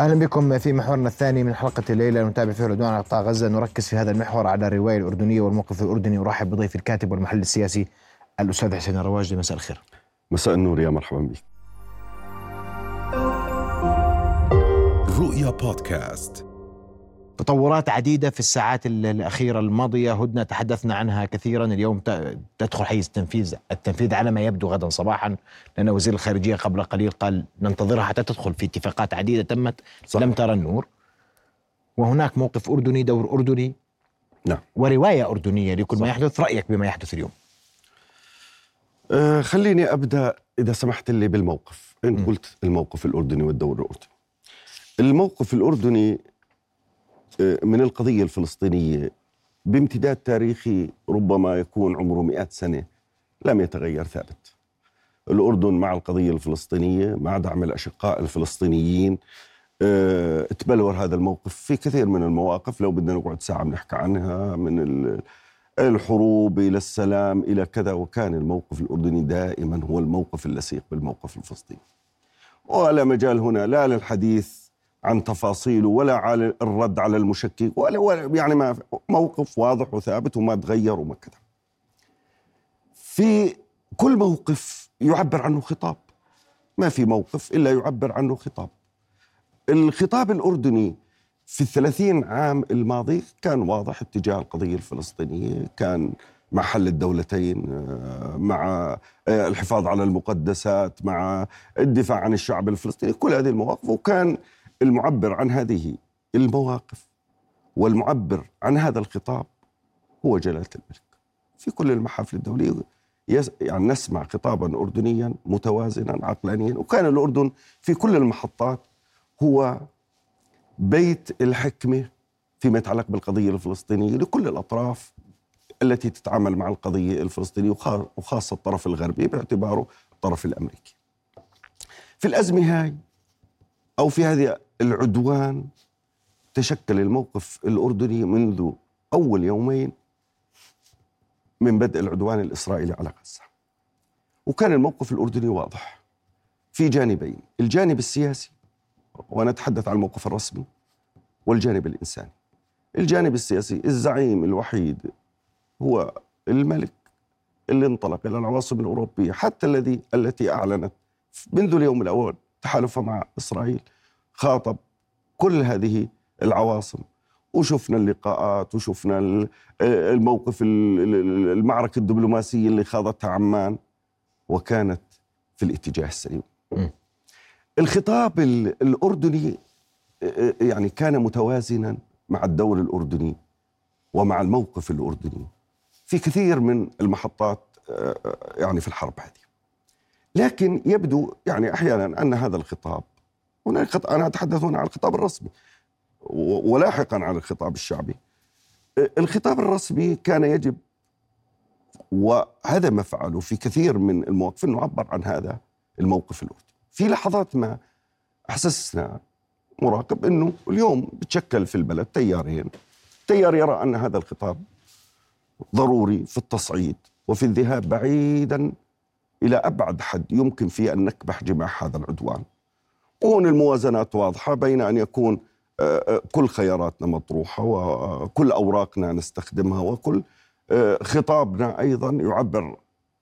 أهلا بكم في محورنا الثاني من حلقة الليلة. نتابع فيه العدوان على قطاع غزة. نركز في هذا المحور على الرواية الأردنية والموقف الأردني. ارحب بضيف الكاتب والمحلل السياسي الأستاذ حسين الرواجدي مساء الخير. مساء النور يا مرحبا بك. رؤيا بودكاست. تطورات عديدة في الساعات الأخيرة الماضية. هدنة تحدثنا عنها كثيرا. اليوم تدخل حيز التنفيذ التنفيذ على ما يبدو غدا صباحا لأن وزير الخارجية قبل قليل قال ننتظرها حتى تدخل في اتفاقات عديدة تمت. صح. لم ترى النور. وهناك موقف أردني دور أردني. نعم. ورواية أردنية لكل صح. ما يحدث. رأيك بما يحدث اليوم؟ أه خليني أبدأ إذا سمحت لي بالموقف. أنت قلت الموقف الأردني والدور الأردني. الموقف الأردني من القضية الفلسطينية بامتداد تاريخي ربما يكون عمره مئات سنة لم يتغير ثابت. الأردن مع القضية الفلسطينية مع دعم الأشقاء الفلسطينيين آه تبلور هذا الموقف في كثير من المواقف. لو بدنا نقعد ساعة بنحكي عنها من الحروب إلى السلام إلى كذا وكان الموقف الأردني دائما هو الموقف اللصيق بالموقف الفلسطيني. ولا مجال هنا لا للحديث عن تفاصيله ولا على الرد على المشكك ولا, ولا يعني ما موقف واضح وثابت وما تغير وما كذا. في كل موقف يعبر عنه خطاب. ما في موقف إلا يعبر عنه خطاب. الخطاب الأردني في الثلاثين عام الماضي كان واضح اتجاه القضية الفلسطينية كان مع حل الدولتين آه، مع آه، الحفاظ على المقدسات مع الدفاع عن الشعب الفلسطيني كل هذه المواقف وكان المعبر عن هذه المواقف والمعبر عن هذا الخطاب هو جلالة الملك. في كل المحافل الدولية يعني نسمع خطابا أردنيا متوازنا عقلانيا وكان الأردن في كل المحطات هو بيت الحكمة فيما يتعلق بالقضية الفلسطينية لكل الأطراف التي تتعامل مع القضية الفلسطينية وخاصة الطرف الغربي باعتباره الطرف الأمريكي. في الأزمة هاي أو في هذه العدوان تشكل الموقف الأردني منذ أول يومين من بدء العدوان الإسرائيلي على غزة. وكان الموقف الأردني واضح في جانبين الجانب السياسي ونتحدث عن الموقف الرسمي والجانب الإنساني. الجانب السياسي الزعيم الوحيد هو الملك اللي انطلق إلى العواصم الأوروبية حتى الذي التي أعلنت منذ اليوم الأول تحالفها مع إسرائيل خاطب كل هذه العواصم. وشفنا اللقاءات وشفنا الموقف المعركة الدبلوماسية اللي خاضتها عمان وكانت في الاتجاه السليم. الخطاب الأردني يعني كان متوازنا مع الدور الأردني ومع الموقف الأردني في كثير من المحطات يعني في الحرب هذه. لكن يبدو يعني أحيانا أن هذا الخطاب هناك أنا أتحدث هنا عن الخطاب الرسمي ولاحقا عن الخطاب الشعبي. الخطاب الرسمي كان يجب وهذا ما فعله في كثير من المواقف إنه عبر عن هذا الموقف الأردني. في لحظات ما أحسسنا مراقب إنه اليوم بتشكل في البلد تيارين. تيار يرى أن هذا الخطاب ضروري في التصعيد وفي الذهاب بعيدا إلى أبعد حد يمكن فيه أن نكبح جماح هذا العدوان. وهون الموازنات واضحة بين أن يكون آه، آه، كل خياراتنا مطروحة وكل أوراقنا نستخدمها وكل آه، خطابنا أيضا يعبر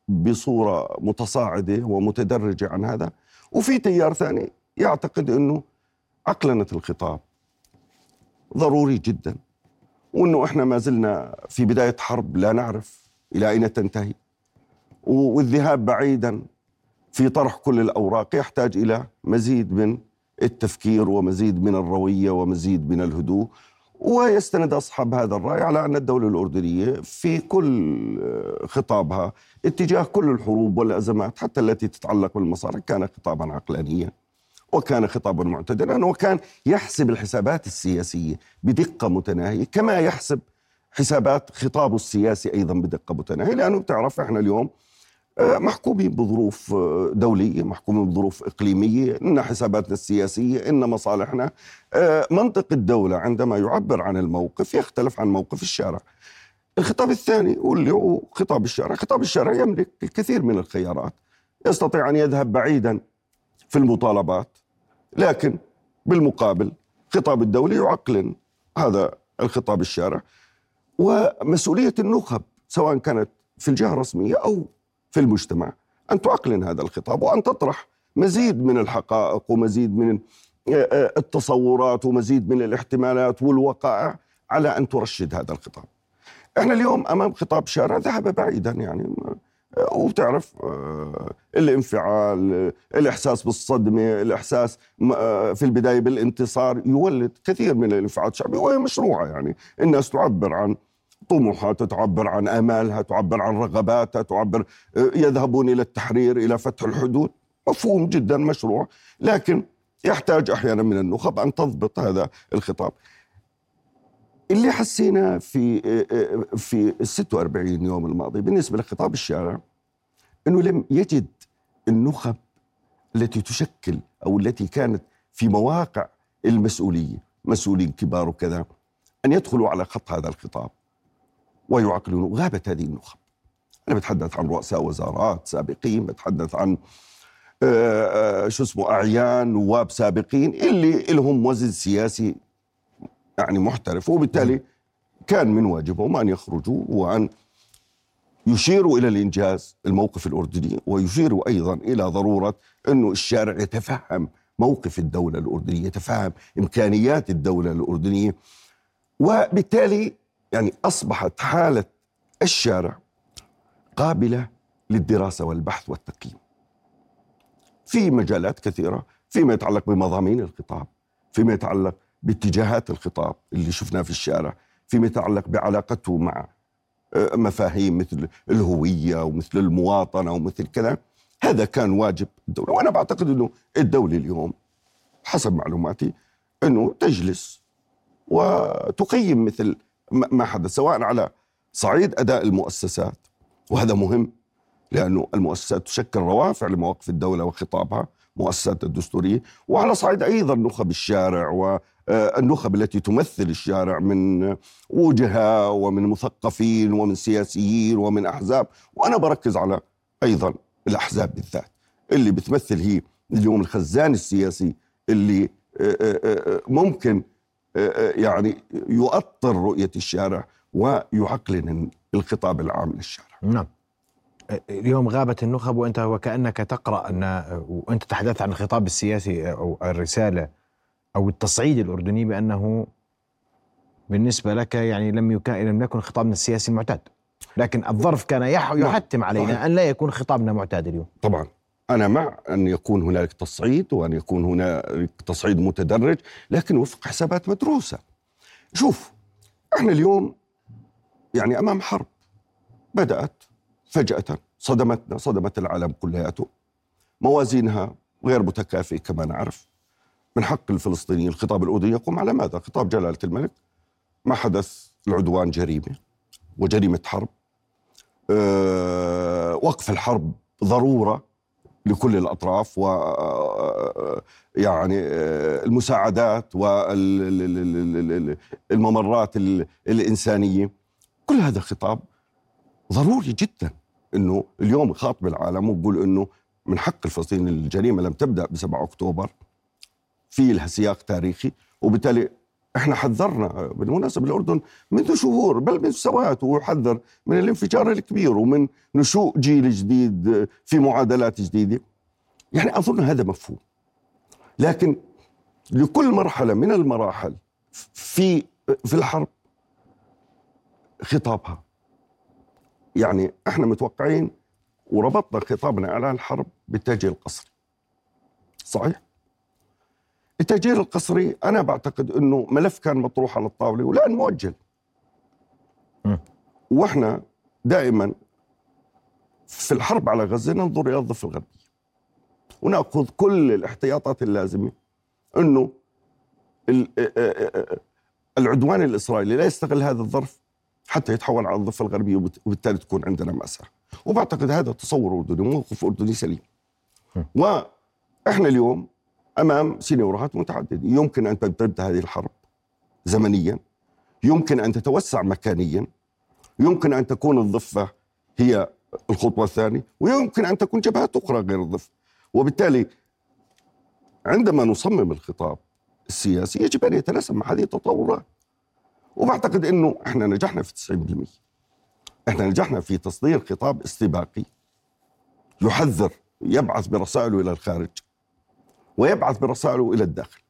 بصورة متصاعدة ومتدرجة عن هذا. وفي تيار ثاني يعتقد أنه عقلنة الخطاب ضروري جدا وأنه إحنا ما زلنا في بداية حرب لا نعرف إلى أين تنتهي. والذهاب بعيدا في طرح كل الأوراق. يحتاج إلى مزيد من التفكير ومزيد من الروية ومزيد من الهدوء ويستند أصحاب هذا الرأي على أن الدولة الأردنية في كل خطابها اتجاه كل الحروب والأزمات حتى التي تتعلق بالمصالح كان خطابا عقلانيا وكان خطابا معتدلا وكان يحسب الحسابات السياسية بدقة متناهية كما يحسب حسابات خطابه السياسي أيضا بدقة متناهية. لأنه بتعرف إحنا اليوم آه، محكومين بظروف آه، دولية محكومين بظروف إقليمية إن حساباتنا السياسية إن مصالحنا. آه، منطق الدولة عندما يعبر عن الموقف يختلف عن موقف الشارع. الخطاب الثاني واللي هو خطاب الشارع. خطاب الشارع يملك الكثير من الخيارات. يستطيع أن يذهب بعيدا في المطالبات لكن بالمقابل خطاب الدولة يعقلن هذا الخطاب الشارع. ومسؤولية النخب سواء كانت في الجهة الرسمية أو في المجتمع. أن تعقلن هذا الخطاب وأن تطرح مزيد من الحقائق ومزيد من آه، آه، التصورات ومزيد من الاحتمالات والوقائع على أن ترشد هذا الخطاب. إحنا اليوم أمام خطاب شارع ذهب بعيدا يعني وبتعرف آه، الانفعال الإحساس بالصدمة الإحساس آه، في البداية بالانتصار يولد كثير من الانفعالات الشعبية وهي مشروعة يعني. الناس تعبر عن طموحاتها تعبر عن آمالها تعبر عن رغباتها تعبر آه، يذهبون إلى التحرير إلى فتح الحدود. مفهوم جدا مشروع. لكن يحتاج أحيانا من النخب أن تضبط هذا الخطاب. اللي حسينا في في ال 46 يوم الماضي بالنسبة لخطاب الشارع إنه لم يجد النخب التي تشكل أو التي كانت في مواقع المسؤولية. مسؤولين كبار وكذا. أن يدخلوا على خط هذا الخطاب. ويعقلون غابت هذه النخب. أنا بتحدث عن رؤساء وزارات سابقين بتحدث عن آه، آه، شو اسمه أعيان نواب سابقين اللي لهم وزن سياسي يعني محترف. وبالتالي كان من واجبهم أن يخرجوا وأن يشيروا إلى الإنجاز الموقف الأردني ويشيروا أيضا إلى ضرورة أنه الشارع يتفهم موقف الدولة الأردنية يتفهم إمكانيات الدولة الأردنية. وبالتالي يعني أصبحت حالة الشارع قابلة للدراسة والبحث والتقييم. في مجالات كثيرة فيما يتعلق بمضامين الخطاب فيما يتعلق باتجاهات الخطاب اللي شفناه في الشارع فيما يتعلق بعلاقته مع آه، مفاهيم مثل الهوية ومثل المواطنة ومثل كذا هذا كان واجب الدولة. وأنا بعتقد أنه الدولة اليوم حسب معلوماتي أنه تجلس وتقيم مثل ما حدث سواء على صعيد أداء المؤسسات وهذا مهم لأنه المؤسسات تشكل روافع لمواقف الدولة وخطابها مؤسسات الدستورية وعلى صعيد أيضا نخب الشارع آه، النخب التي تمثل الشارع من وجهاء ومن مثقفين ومن سياسيين ومن أحزاب. وأنا بركز على أيضا الأحزاب بالذات. اللي بتمثل هي اليوم الخزان السياسي اللي آه، آه، ممكن يعني يؤطر رؤية الشارع ويعقلن الخطاب العام للشارع. نعم. اليوم غابت النخب وأنت وكأنك تقرأ أن وأنت تحدثت عن الخطاب السياسي أو الرسالة أو التصعيد الأردني بأنه بالنسبة لك يعني لم يكن لم يكن خطابنا السياسي معتاد لكن الظرف كان نعم. يحتم علينا أن لا يكون خطابنا معتاد اليوم طبعا أنا مع أن يكون هنالك تصعيد وأن يكون هنالك تصعيد متدرج لكن وفق حسابات مدروسه شوف إحنا اليوم يعني أمام حرب. بدأت فجأة صدمتنا صدمت العالم كلياته موازينها غير متكافئة كما نعرف. من حق الفلسطينيين الخطاب الأردني يقوم على ماذا؟ خطاب جلالة الملك. ما حدث؟ العدوان جريمة وجريمة حرب. أه وقف الحرب ضرورة. لكل الأطراف و آه، يعني آه، المساعدات والممرات الإنسانية. كل هذا خطاب ضروري جدا إنه اليوم يخاطب العالم ويقول إنه من حق الفلسطيني الجريمة لم تبدأ ب 7 أكتوبر في لها سياق تاريخي وبالتالي إحنا حذرنا بالمناسبة الأردن منذ شهور بل من سنوات ويحذر من الانفجار الكبير ومن نشوء جيل جديد في معادلات جديدة. يعني أظن هذا مفهوم. لكن لكل مرحلة من المراحل في في الحرب خطابها. يعني إحنا متوقعين وربطنا خطابنا اعلان الحرب بالتاجيل القسري صحيح؟ التأجير القسري أنا بعتقد أنه ملف كان مطروح على الطاولة والآن مؤجل. وإحنا دائما في الحرب على غزة ننظر إلى الضفة الغربية. ونأخذ كل الاحتياطات اللازمة أنه العدوان الإسرائيلي لا يستغل هذا الظرف حتى يتحول على الضفة الغربية وبالتالي تكون عندنا مأساة. وبعتقد هذا تصور أردني موقف أردني سليم. وإحنا اليوم أمام سيناريوهات متعددة. يمكن أن تمتد هذه الحرب زمنيا. يمكن أن تتوسع مكانيا. يمكن أن تكون الضفة هي الخطوة الثانية. ويمكن أن تكون جبهات أخرى غير الضفة. وبالتالي عندما نصمم الخطاب السياسي يجب أن يتناسب مع هذه التطورات. وبعتقد إنه إحنا نجحنا في 90% إحنا نجحنا في تصدير خطاب استباقي يحذر يبعث برسائله إلى الخارج. ويبعث برسائله إلى الداخل.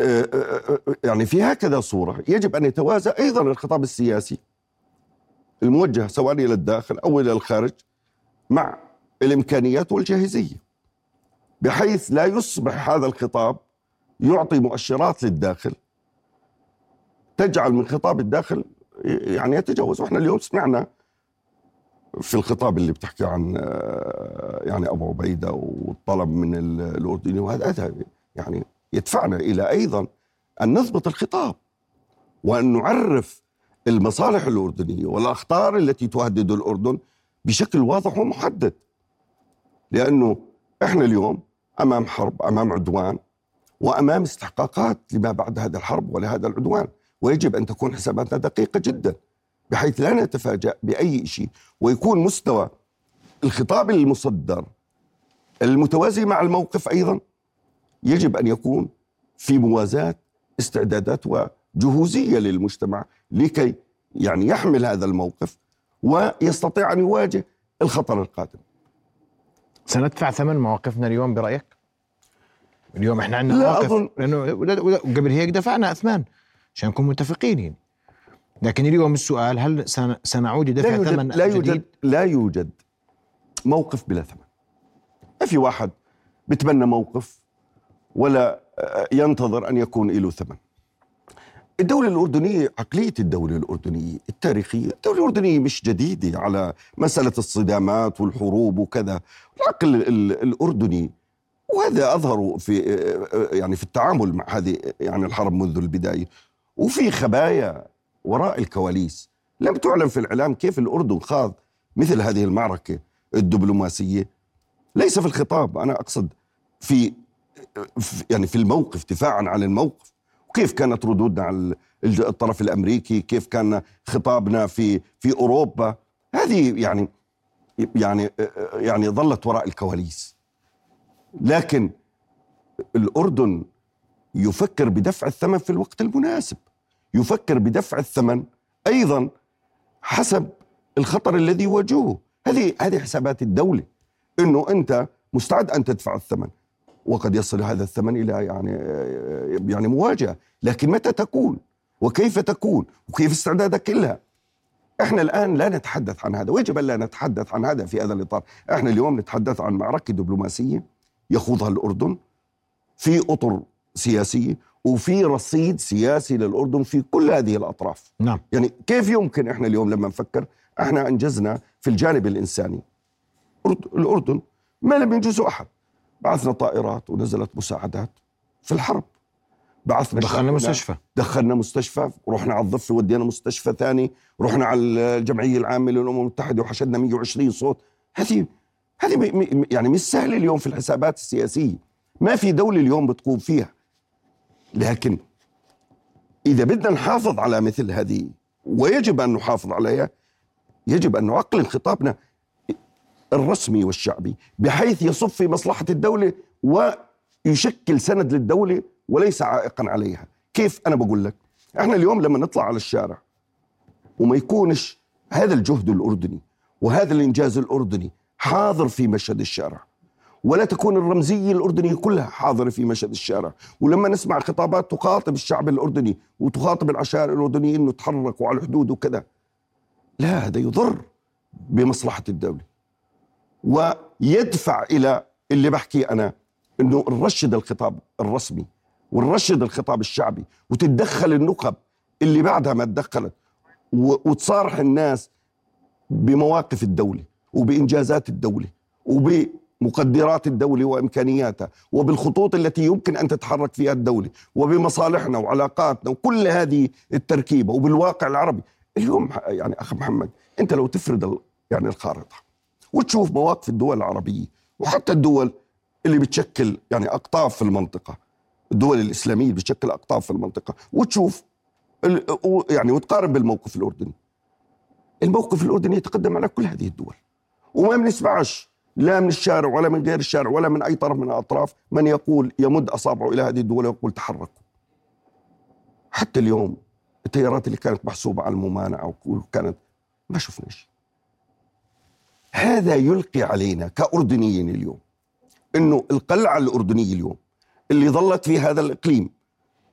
آه، آه، آه، يعني في هكذا صورة يجب أن يتوازى أيضا الخطاب السياسي الموجه سواء إلى الداخل أو إلى الخارج مع الإمكانيات والجاهزية بحيث لا يصبح هذا الخطاب يعطي مؤشرات للداخل تجعل من خطاب الداخل يعني يتجاوز. وإحنا اليوم سمعنا في الخطاب اللي بتحكي عن يعني أبو عبيدة والطلب من الأردني وهذا يعني يدفعنا إلى أيضا أن نضبط الخطاب وأن نعرف المصالح الأردنية والأخطار التي تهدد الأردن بشكل واضح ومحدد. لأنه إحنا اليوم أمام حرب أمام عدوان وأمام استحقاقات لما بعد هذا الحرب ولهذا العدوان. ويجب أن تكون حساباتنا دقيقة جدا. بحيث لا نتفاجأ بأي شيء ويكون مستوى الخطاب المصدر المتوازي مع الموقف أيضا يجب أن يكون في موازاة استعدادات وجهوزية للمجتمع لكي يعني يحمل هذا الموقف ويستطيع أن يواجه الخطر القادم. سندفع ثمن مواقفنا اليوم برأيك؟ اليوم إحنا عندنا لا أظن لأنه قبل هيك دفعنا أثمان عشان نكون متفقين يعني. لكن اليوم السؤال هل سنعود لدفع ثمن لا يوجد جديد؟ لا يوجد موقف بلا ثمن. ما في واحد بتمنى موقف ولا ينتظر أن يكون له ثمن. الدولة الأردنية عقلية الدولة الأردنية التاريخية الدولة الأردنية مش جديدة على مسألة الصدامات والحروب وكذا العقل الأردني وهذا أظهر في يعني في التعامل مع هذه يعني الحرب منذ البداية وفي خبايا وراء الكواليس. لم تعلن في الإعلام كيف الأردن خاض مثل هذه المعركة الدبلوماسية. ليس في الخطاب أنا أقصد في يعني في الموقف دفاعا عن الموقف. وكيف كانت ردودنا على الطرف الأمريكي؟ كيف كان خطابنا في في أوروبا؟ هذه يعني يعني يعني ظلت وراء الكواليس. لكن الأردن يفكر بدفع الثمن في الوقت المناسب. يفكر بدفع الثمن أيضا حسب الخطر الذي يواجهه. هذه هذه حسابات الدولة إنه أنت مستعد أن تدفع الثمن وقد يصل هذا الثمن إلى يعني يعني مواجهة. لكن متى تكون؟ وكيف تكون؟ وكيف استعدادك لها؟ إحنا الآن لا نتحدث عن هذا. ويجب أن لا نتحدث عن هذا في هذا الإطار. إحنا اليوم نتحدث عن معركة دبلوماسية يخوضها الأردن في أطر سياسية وفي رصيد سياسي للأردن في كل هذه الأطراف. نعم. يعني كيف يمكن إحنا اليوم لما نفكر إحنا أنجزنا في الجانب الإنساني؟ الأردن ما لم ينجزه أحد. بعثنا طائرات ونزلت مساعدات في الحرب. بعثنا دخلنا مستشفى. دخلنا مستشفى ورحنا على الضفة ودينا مستشفى ثاني رحنا على الجمعية العامة للأمم المتحدة وحشدنا 120 صوت. هذه هذه يعني مش سهلة اليوم في الحسابات السياسية. ما في دولة اليوم بتقوم فيها. لكن إذا بدنا نحافظ على مثل هذه ويجب أن نحافظ عليها يجب أن نعقل خطابنا الرسمي والشعبي بحيث يصب في مصلحة الدولة ويشكل سند للدولة وليس عائقا عليها. كيف أنا بقول لك؟ إحنا اليوم لما نطلع على الشارع وما يكونش هذا الجهد الأردني وهذا الإنجاز الأردني حاضر في مشهد الشارع ولا تكون الرمزية الأردنية كلها حاضرة في مشهد الشارع. ولما نسمع خطابات تخاطب الشعب الأردني وتخاطب العشائر الأردنية أنه تحركوا على الحدود وكذا لا هذا يضر بمصلحة الدولة. ويدفع إلى اللي بحكي أنا إنه نرشد الخطاب الرسمي ونرشد الخطاب الشعبي وتتدخل النخب اللي بعدها ما تدخلت وتصارح الناس بمواقف الدولة وبإنجازات الدولة وبمقدرات الدولة وإمكانياتها وبالخطوط التي يمكن أن تتحرك فيها الدولة وبمصالحنا وعلاقاتنا وكل هذه التركيبة وبالواقع العربي. اليوم يعني أخ محمد أنت لو تفرد يعني الخارطة وتشوف مواقف الدول العربية وحتى الدول اللي بتشكل يعني أقطاب في المنطقة الدول الإسلامية بتشكل أقطاب في المنطقة وتشوف يعني وتقارن بالموقف الأردني. الموقف الأردني يتقدم على كل هذه الدول وما بنسمعش لا من الشارع ولا من غير الشارع ولا من أي طرف من الأطراف من يقول يمد أصابعه إلى هذه الدول ويقول تحركوا. حتى اليوم التيارات اللي كانت محسوبة على الممانعة وكانت ما شفنا شيء. هذا يلقي علينا كأردنيين اليوم إنه القلعة الأردنية اليوم اللي ظلت في هذا الإقليم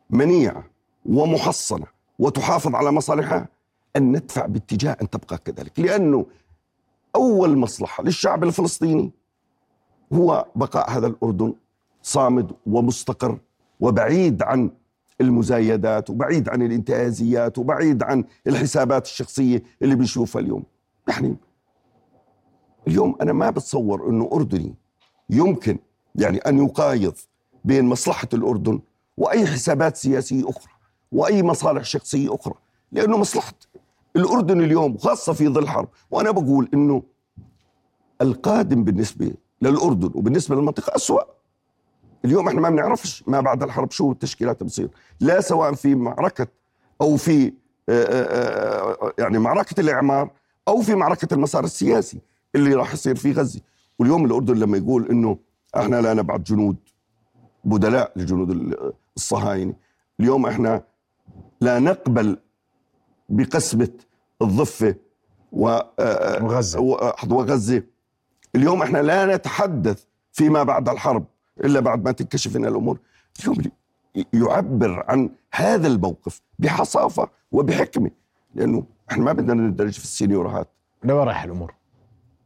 منيعة ومحصنة وتحافظ على مصالحها أن ندفع باتجاه أن تبقى كذلك. لأنه أول مصلحة للشعب الفلسطيني هو بقاء هذا الأردن صامد ومستقر وبعيد عن المزايدات وبعيد عن الانتهازيات وبعيد عن الحسابات الشخصية اللي بنشوفها اليوم. يعني اليوم أنا ما بتصور إنه أردني يمكن يعني أن يقايض بين مصلحة الأردن وأي حسابات سياسية أخرى وأي مصالح شخصية أخرى لأنه مصلحة الأردن اليوم خاصة في ظل حرب وأنا بقول إنه القادم بالنسبة للأردن وبالنسبة للمنطقة أسوأ. اليوم إحنا ما بنعرفش ما بعد الحرب شو التشكيلات بتصير. لا سواء في معركة أو في آه، آه، آه، يعني معركة الإعمار أو في معركة المسار السياسي اللي راح يصير في غزة. واليوم الأردن لما يقول إنه إحنا لا نبعث جنود بدلاء لجنود الصهاينة. اليوم إحنا لا نقبل بقسمة الضفة وغزة. وغزة. اليوم إحنا لا نتحدث فيما بعد الحرب إلا بعد ما تنكشف لنا الأمور. اليوم يعبر عن هذا الموقف بحصافة وبحكمة لأنه إحنا ما بدنا ندرج في السينيورات. لو رايح الأمور.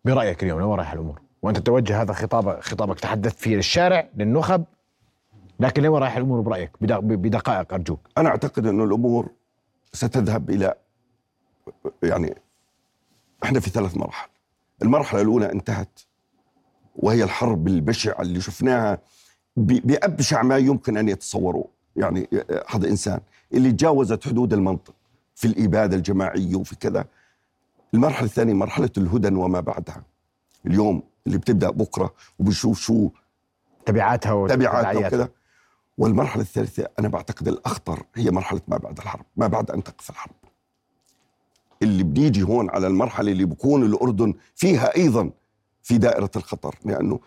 برأيك اليوم لو رايح الأمور. وأنت توجه هذا خطاب خطابك تحدثت فيه للشارع للنخب لكن لو رايح الأمور برأيك بدقائق أرجوك. أنا أعتقد انه الأمور ستذهب إلى يعني إحنا في ثلاث مراحل. المرحلة الأولى انتهت وهي الحرب البشعة اللي شفناها بأبشع ما يمكن أن يتصوروه يعني هذا إنسان اللي تجاوزت حدود المنطق في الإبادة الجماعية وفي كذا. المرحلة الثانية مرحلة الهدن وما بعدها. اليوم اللي بتبدأ بكرة وبنشوف شو تبعاتها تبعاتها وكذا. والمرحلة الثالثة أنا بعتقد الأخطر هي مرحلة ما بعد الحرب ما بعد أن تقف الحرب. اللي بنيجي هون على المرحلة اللي بكون الأردن فيها أيضا في دائرة الخطر لأنه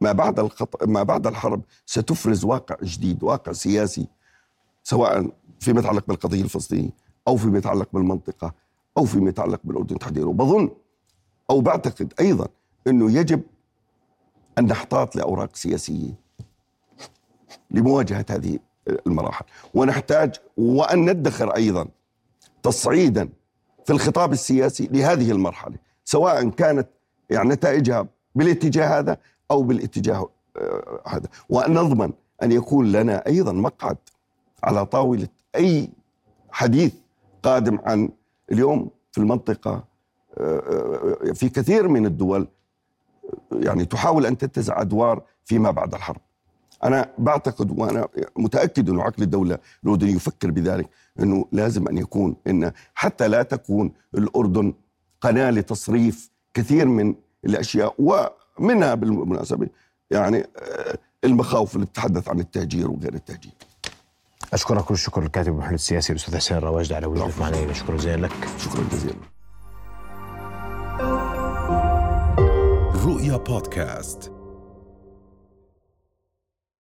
ما بعد ما بعد الحرب ستفرز واقع جديد واقع سياسي سواء فيما يتعلق بالقضية الفلسطينية أو فيما يتعلق بالمنطقة أو فيما يتعلق بالأردن تحديدا. وبظن أو بعتقد أيضا إنه يجب أن نحتاط لأوراق سياسية لمواجهة هذه المراحل. ونحتاج وأن ندخر أيضا تصعيدا في الخطاب السياسي لهذه المرحلة سواء كانت يعني نتائجها بالاتجاه هذا أو بالاتجاه آه، هذا. وان نضمن أن يكون لنا أيضا مقعد على طاولة أي حديث قادم عن اليوم في المنطقة آه، آه، في كثير من الدول يعني تحاول أن تتزع أدوار فيما بعد الحرب. أنا بعتقد وأنا متأكد إنه عقل الدولة الاردني يفكر بذلك إنه لازم أن يكون إن حتى لا تكون الأردن قناة لتصريف كثير من الأشياء ومنها بالمناسبة يعني آه، المخاوف اللي بتتحدث عن التهجير وغير التهجير. أشكرك كل الشكر الكاتب المحلل السياسي الأستاذ حسين الرواجد على وجودك معنا شكرا جزيلا لك. شكرا جزيلا. رؤيا بودكاست